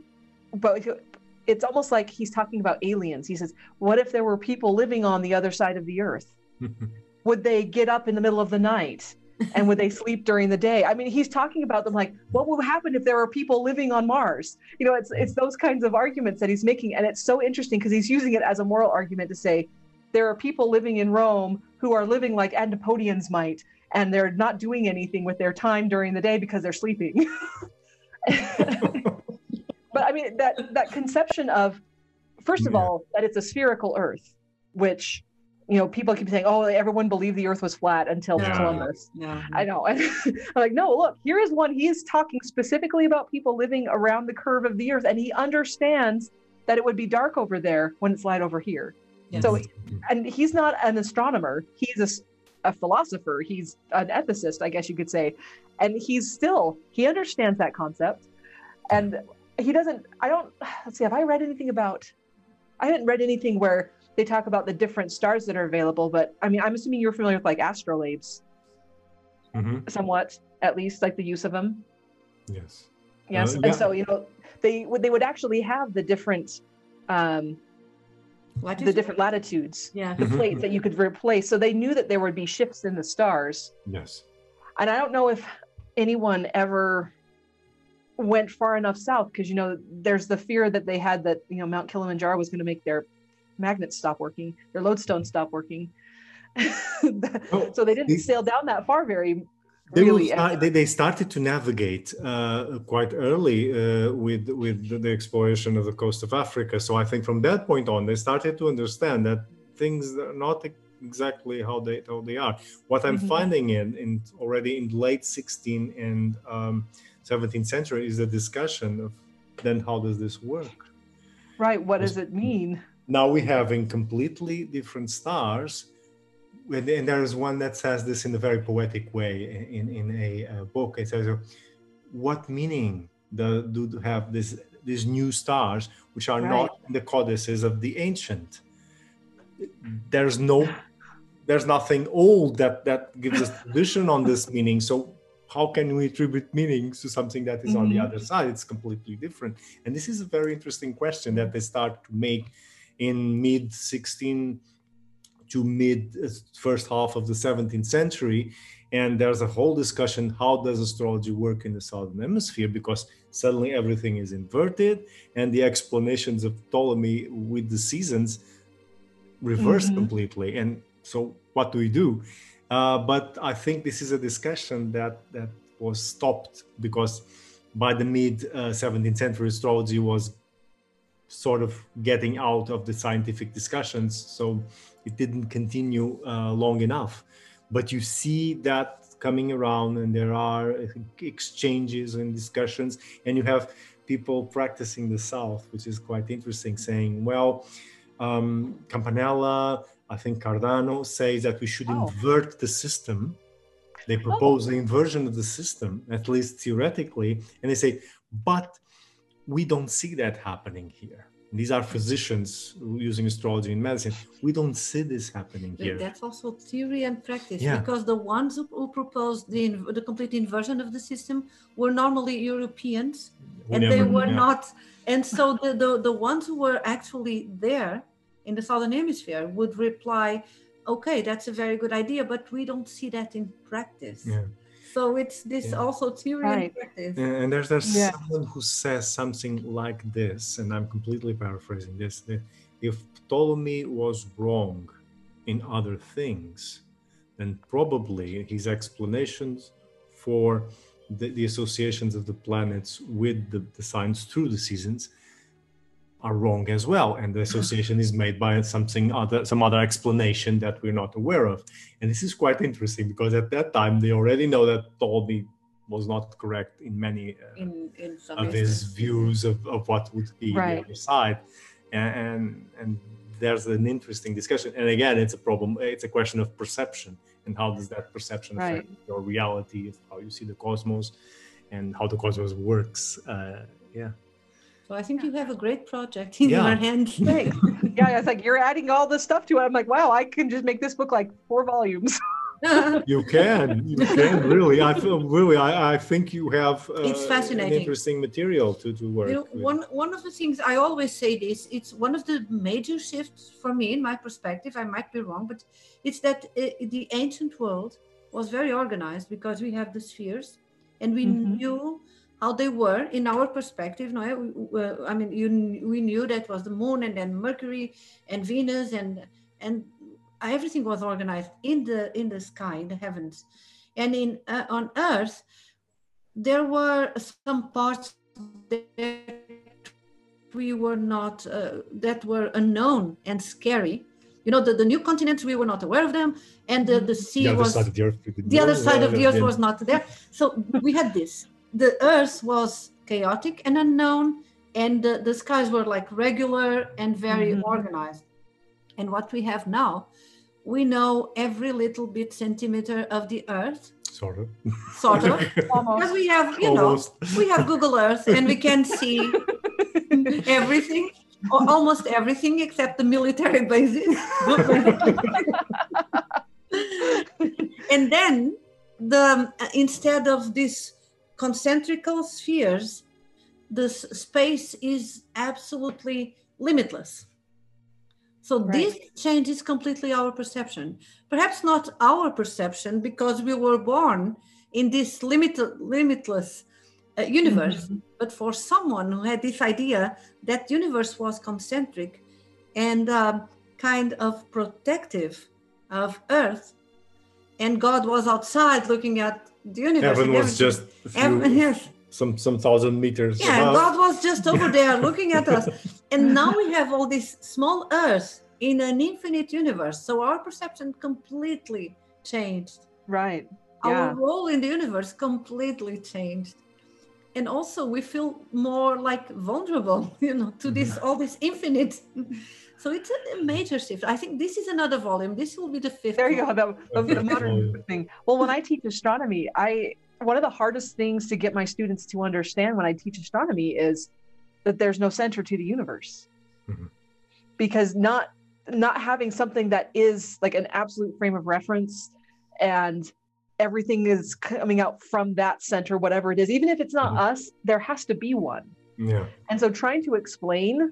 but if- it's almost like he's talking about aliens. He says, what if there were people living on the other side of the earth? would they get up in the middle of the night and would they sleep during the day. I mean he's talking about them like what would happen if there were people living on mars? You know it's it's those kinds of arguments that he's making and it's so interesting because he's using it as a moral argument to say there are people living in rome who are living like antipodeans might and they're not doing anything with their time during the day because they're sleeping. But i mean that that conception of first of Yeah. all that it's a spherical earth which you know, people keep saying, "Oh, everyone believed the Earth was flat until Yeah. Columbus." Yeah. I know. I'm like, no, look, here is one. He is talking specifically about people living around the curve of the Earth, and he understands that it would be dark over there when it's light over here. Yes. So, and he's not an astronomer; he's a philosopher. He's an ethicist, I guess you could say, and he's still he understands that concept, and he doesn't. I don't. Let's see. Have I read anything about? I haven't read anything where they talk about the different stars that are available, but I mean, I'm assuming you're familiar with like astrolabes Mhm. somewhat, at least like the use of them. Yes. Yes, Uh, and yeah. so you know, they would they would actually have the different, um, What the different latitudes, Yeah. the plates that you could replace. So they knew that there would be shifts in the stars, Yes. and I don't know if anyone ever went far enough south because you know there's the fear that they had that you know Mount Kilimanjaro was going to make their magnets stop working, their lodestone stop working. Oh, so they didn't sail down that far very They, really. start, they, they started to navigate uh, quite early uh, with with the, exploration of the coast of Africa. So I think from that point on, they started to understand that things are not exactly how they how they are. What I'm Mhm. finding in, in already in late 16 and um, 17th century is the discussion of then how does this work? right. What does it mean? Now we having completely different stars and, and there is one that says this in a very poetic way in, in a, uh book. It says what meaning do, do have this these new stars which are not in the codices of the ancient? There's no there's nothing old that that gives us tradition on this meaning. So how can we attribute meanings to something that is on the Mhm. other side? It's completely different. And this is a very interesting question that they start to make in mid 16 to mid uh, first half of the 17th century. And there's a whole discussion how does astrology work in the southern hemisphere? Because suddenly everything is inverted and the explanations of ptolemy with the seasons reverse Mhm. completely. And so what do we do? Uh, but i think this is a discussion that that was stopped because by the mid uh, 17th century astrology was sort of getting out of the scientific discussions so it didn't continue uh, long enough. But you see that coming around and there are exchanges and discussions and you have people practicing the south which is quite interesting saying well um, campanella i think cardano says that we should Oh. invert the system. They propose the inversion of the system at least theoretically and they say but we don't see that happening here these are physicians using astrology in medicine we don't see this happening But here That's also theory and practice Yeah. because the ones who, who proposed the, the complete inversion of the system were normally Europeans and they were yeah. not. And so the, the, the ones who were actually there in the Southern Hemisphere would reply, okay, that's a very good idea, but we don't see that in practice. Yeah. So it's this Yeah. also theory Right. and practice. And and there's there's Yeah. someone who says something like this, and I'm completely paraphrasing this: that if Ptolemy was wrong in other things, then probably his explanations for the, the associations of the planets with the, the signs through the seasons are wrong as well and the association is made by something other some other explanation that we're not aware of. And this is quite interesting because at that time they already know that Ptolemy was not correct in many uh, In, in some of his instances. views of, of what would be Right. the other side. And, and and there's an interesting discussion. And again it's a problem it's a question of perception and how does that perception affect your reality how you see the cosmos and how the cosmos works uh, yeah So I think you have a great project in Yeah. your hand. Hey, yeah, it's like you're adding all this stuff to it. I'm like, wow, I can just make this book like four volumes. you can you can really i feel really i, I think you have uh, It's an fascinating. interesting material to, to work You know, with. one one of the things I always say this, it's one of the major shifts for me in my perspective. I might be wrong, but it's that uh, the ancient world was very organized because we have the spheres, and we Mhm. knew how they were in our perspective. No, uh, I mean, you, we knew that was the moon, and then Mercury, and Venus, and and everything was organized in the in the sky, in the heavens, and in uh, on Earth there were some parts that we were not uh, that were unknown and scary you know, the, the new continents, we were not aware of them. And the, the sea the other was, side of the earth. the other side of the earth was not there. So we had this. The earth was chaotic and unknown, and the, the skies were like regular and very Mhm. organized. And what we have now, we know every little bit centimeter of the earth, Sort of. sort of. Because we have, you know, we have Google Earth and we can see everything, or almost everything except the military bases. and then the instead of these concentrical spheres, the space is absolutely limitless. So this changes completely our perception. Perhaps not our perception because we were born in this limit, limitless uh, universe, but for someone who had this idea that universe was concentric and um, kind of protective of Earth, and God was outside looking at the universe. Heaven was everything. just a few, Heaven- yes. some some thousand meters Yeah, above. Uh-huh. God was just over there looking at us. And now we have all this small earth in an infinite universe. So our perception completely changed. Right. Our Yeah. role in the universe completely changed. And also we feel more like vulnerable, you know, to this mm-hmm. all this infinite. So it's a major shift. I think this is another volume. This will be the fifth. There you go. The, the, the modern thing. Well, when I teach astronomy, I one of the hardest things to get my students to understand when I teach astronomy is that there's no center to the universe. Mhm. Because not not having something that is like an absolute frame of reference and everything is coming out from that center whatever it is even if it's not Mhm. us there has to be one yeah. and so trying to explain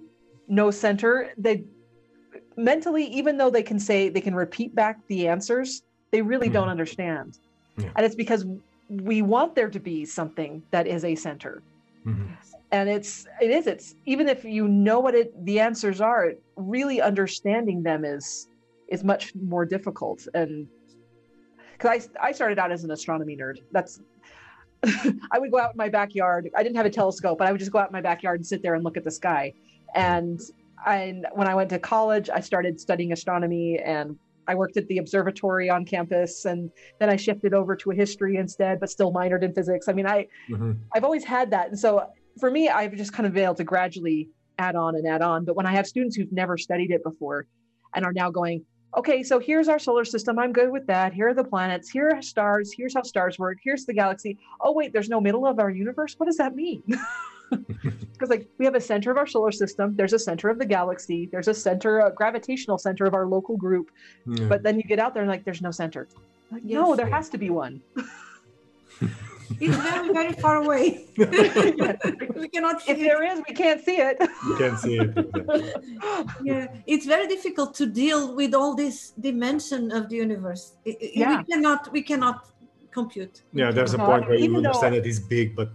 no center, they mentally, even though they can say they can repeat back the answers, they really don't Mhm. understand. Yeah. And it's because we want there to be something that is a center. Mhm. And it's it is it's even if you know what it the answers are, really understanding them is is much more difficult. And because I I started out as an astronomy nerd. That's I would go out in my backyard. I didn't have a telescope, but I would just go out in my backyard and sit there and look at the sky. And I, when I went to college, I started studying astronomy and I worked at the observatory on campus. And then I shifted over to a history instead, but still minored in physics. I mean, I, Mhm. I've always had that. And so for me, I've just kind of been able to gradually add on and add on. But when I have students who've never studied it before and are now going, okay, so here's our solar system. I'm good with that. Here are the planets. Here are stars. Here's how stars work. Here's the galaxy. Oh, wait, there's no middle of our universe. What does that mean? Because like we have a center of our solar system. There's a center of the galaxy. There's a center, a gravitational center of our local group. Yeah. But then you get out there and like, there's no center. Like, Yes. No, there has to be one. It's very, very far away. we cannot see If it. there is, we can't see it. you can't see it. exactly. yeah it's very difficult to deal with all this dimension of the universe I- I- Yeah. we cannot we cannot compute Yeah, there's a Uh, point where you understand though- understand it is big, but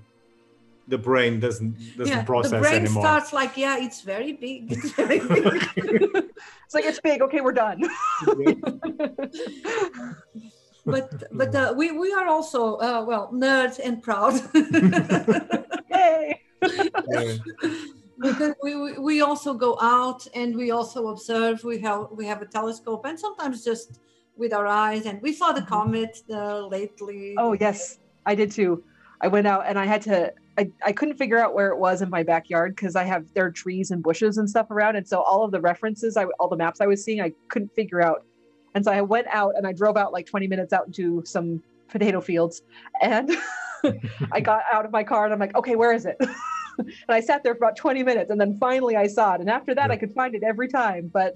the brain doesn't doesn't yeah process the brain anymore. starts like yeah it's very big it's very big it's like it's big. Okay, we're done. but but uh, we we are also uh, well nerds and proud Yay! Because we, we we also go out and we also observe we have we have a telescope and sometimes just with our eyes and we saw the Mhm. comet uh, lately Oh yes, I did too. I went out and I had to. I, I couldn't figure out where it was in my backyard because I have there are trees and bushes and stuff around, and so all of the references, I, all the maps I was seeing, I couldn't figure out. And so I went out and I drove out like 20 minutes out into some potato fields, and I got out of my car and I'm like, okay, where is it? and I sat there for about 20 minutes, and then finally I saw it. And after that, Yeah. I could find it every time. But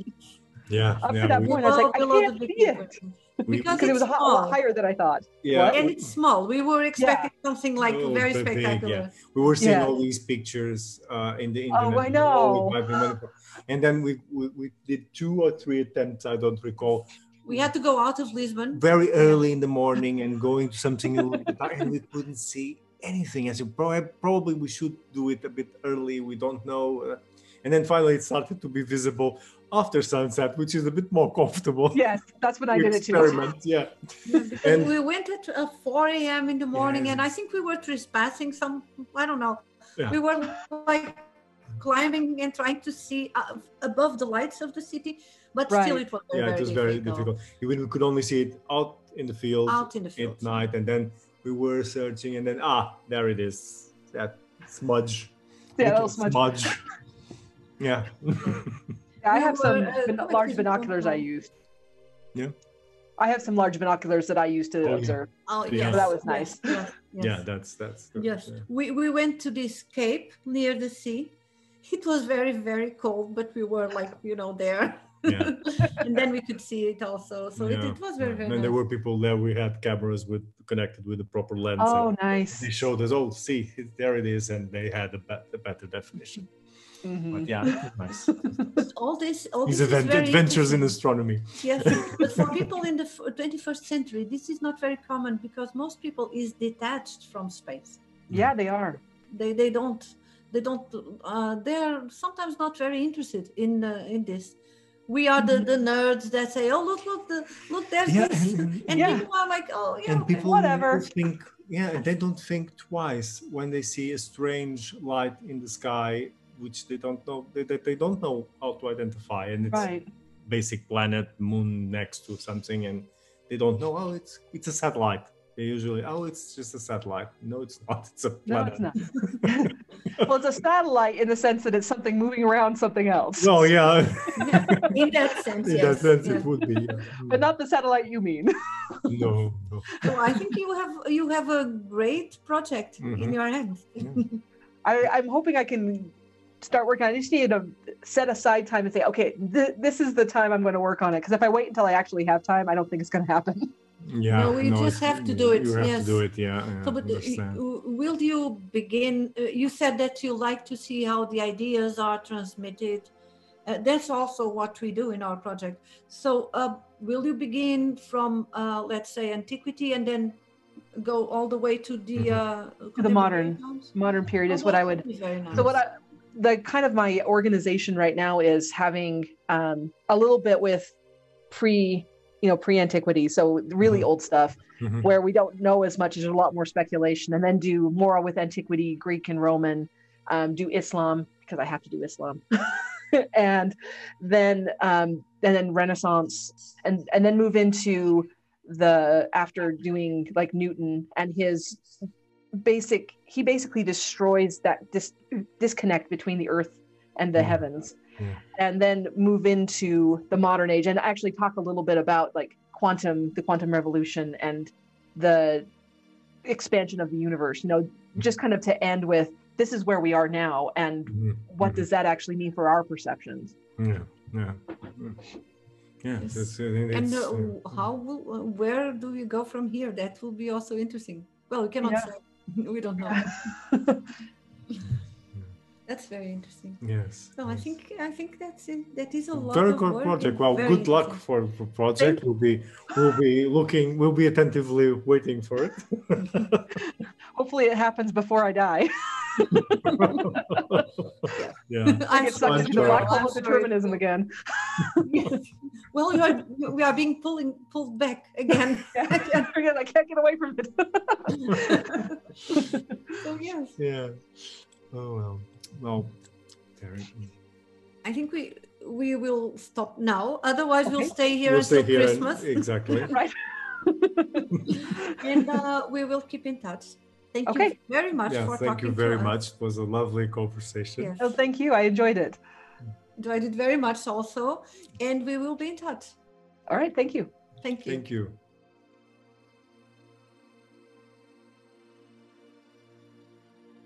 yeah, up yeah, to that we- point, I was like, I Below- below can't see big it question. we- because because it was a, a lot higher than I thought. yeah, and it's small. We were expecting something like Oh, very but big, spectacular. yeah. we were seeing Yeah. all these pictures uh, in the internet. Oh. I know. the And then we, we we did two or three attempts. I don't recall. We had to go out of Lisbon. Very early in the morning and going to something a little bit dark, and we couldn't see anything. I said, probably, probably we should do it a bit early. We don't know. Uh, And then finally, it started to be visible after sunset, which is a bit more comfortable. Yes, that's what I did it too. Experiment, yeah. Because And- we went at uh, 4 a.m. in the morning, and I think we were trespassing some. I don't know. Yeah. We were like climbing and trying to see uh, above the lights of the city, but still it was very, yeah, very it was very difficult. You would- could only see it out in the field Out in the at night, and then we were searching, and then ah, there it is, that smudge. Yeah, Little little smudge. yeah. Yeah, I have some bin- large binoculars I now. used. Yeah. I have some large binoculars that I used to Oh, yeah. observe. Oh, Yeah. yes, That was nice. Yes, yes. yeah, that's that's. good, Yes, yeah. we, we went to this cape near the sea. It was very, very cold, but we were like, you know, there. Yeah. and then we could see it also. So it, Yeah, it was very, yeah. very And nice. there were people there. We had cameras with connected with the proper lens. Oh, nice. They showed us, oh, see, there it is, and they had a, bet- a better definition. Mm-hmm. Mhm. But yeah, nice. all this, all These this event, adventures in astronomy. Yes, but for people in the 21st century, this is not very common because most people is detached from space. Yeah, they are. They they don't they don't uh, they're sometimes not very interested in uh, in this. We are the, the nerds that say, "Oh, look, look, the, look, there's Yeah, this," and- and, and- Yeah. people are like, "Oh, yeah, and okay." people whatever. think yeah and they don't think twice when they see a strange light in the sky which they don't know they, they, they don't know how to identify and it's Right. basic planet moon next to something and they don't know oh it's it's a satellite they usually oh it's just a satellite no it's not it's a planet No, planet it's not. well, it's a satellite in the sense that it's something moving around something else. no yeah in that sense, in yes. that sense yes. it would be yeah. But not the satellite you mean. no no So I think you have you have a great project in Mhm. your hands. I, I'm hoping I can start working. on it. I just need to set aside time and say, okay, th- this is the time I'm going to work on it. Because if I wait until I actually have time, I don't think it's going to happen. yeah No, we just have to do it, you have yes. to do it yeah, yeah So, but uh, understand. will you begin? Uh, you said that you like to see how the ideas are transmitted. Uh, that's also what we do in our project. So, uh, will you begin from, uh, let's say, antiquity and then go all the way to the Mhm. uh, the modern times? Modern period Oh, is what I would. very nice. So what I, the kind of my organization right now is having um, a little bit with pre, you know, pre-antiquity. So really Mhm. old stuff Mhm. where we don't know as much. There's a lot more speculation, and then do more with antiquity, Greek and Roman. Um, do Islam because I have to do Islam, and then um, and then Renaissance, and and then move into the after doing like Newton and his basic. He basically destroys that dis- disconnect between the earth and the Yeah. heavens, Yeah. and then move into the modern age and actually talk a little bit about like quantum, the quantum revolution, and the expansion of the universe. You know, just kind of to end with this is where we are now, and Mhm. what Mhm. does that actually mean for our perceptions? Yeah, yeah, Mm. yeah. Yes. That's, uh, it's, and uh, uh, how will, uh, where do we go from here? That will be also interesting. Well, we cannot Yeah. say. we don't know. That's very interesting. yes. So I think I think that's it. That is a lot. very of good work project. Well, very good luck for, for project. We'll be we'll be looking. We'll be attentively waiting for it. Hopefully, it happens before I die. yeah. I I'm get sucked I'm into the black hole of determinism again. Yes. Well, you are, we are being pulling pulled back again. I can't forget. I can't get away from it. so yes, Yeah. Oh well. Well. Very. I think we we will stop now. Otherwise, we'll stay here We'll until stay here. and- Christmas, exactly. right. and uh, we will keep in touch. Thank you very much Yeah. for Thank talking you very to us. much. It was a lovely conversation. Yes. Oh, thank you. I enjoyed it. enjoyed it very much also and we will be in touch All right. Thank you. thank you Thank you.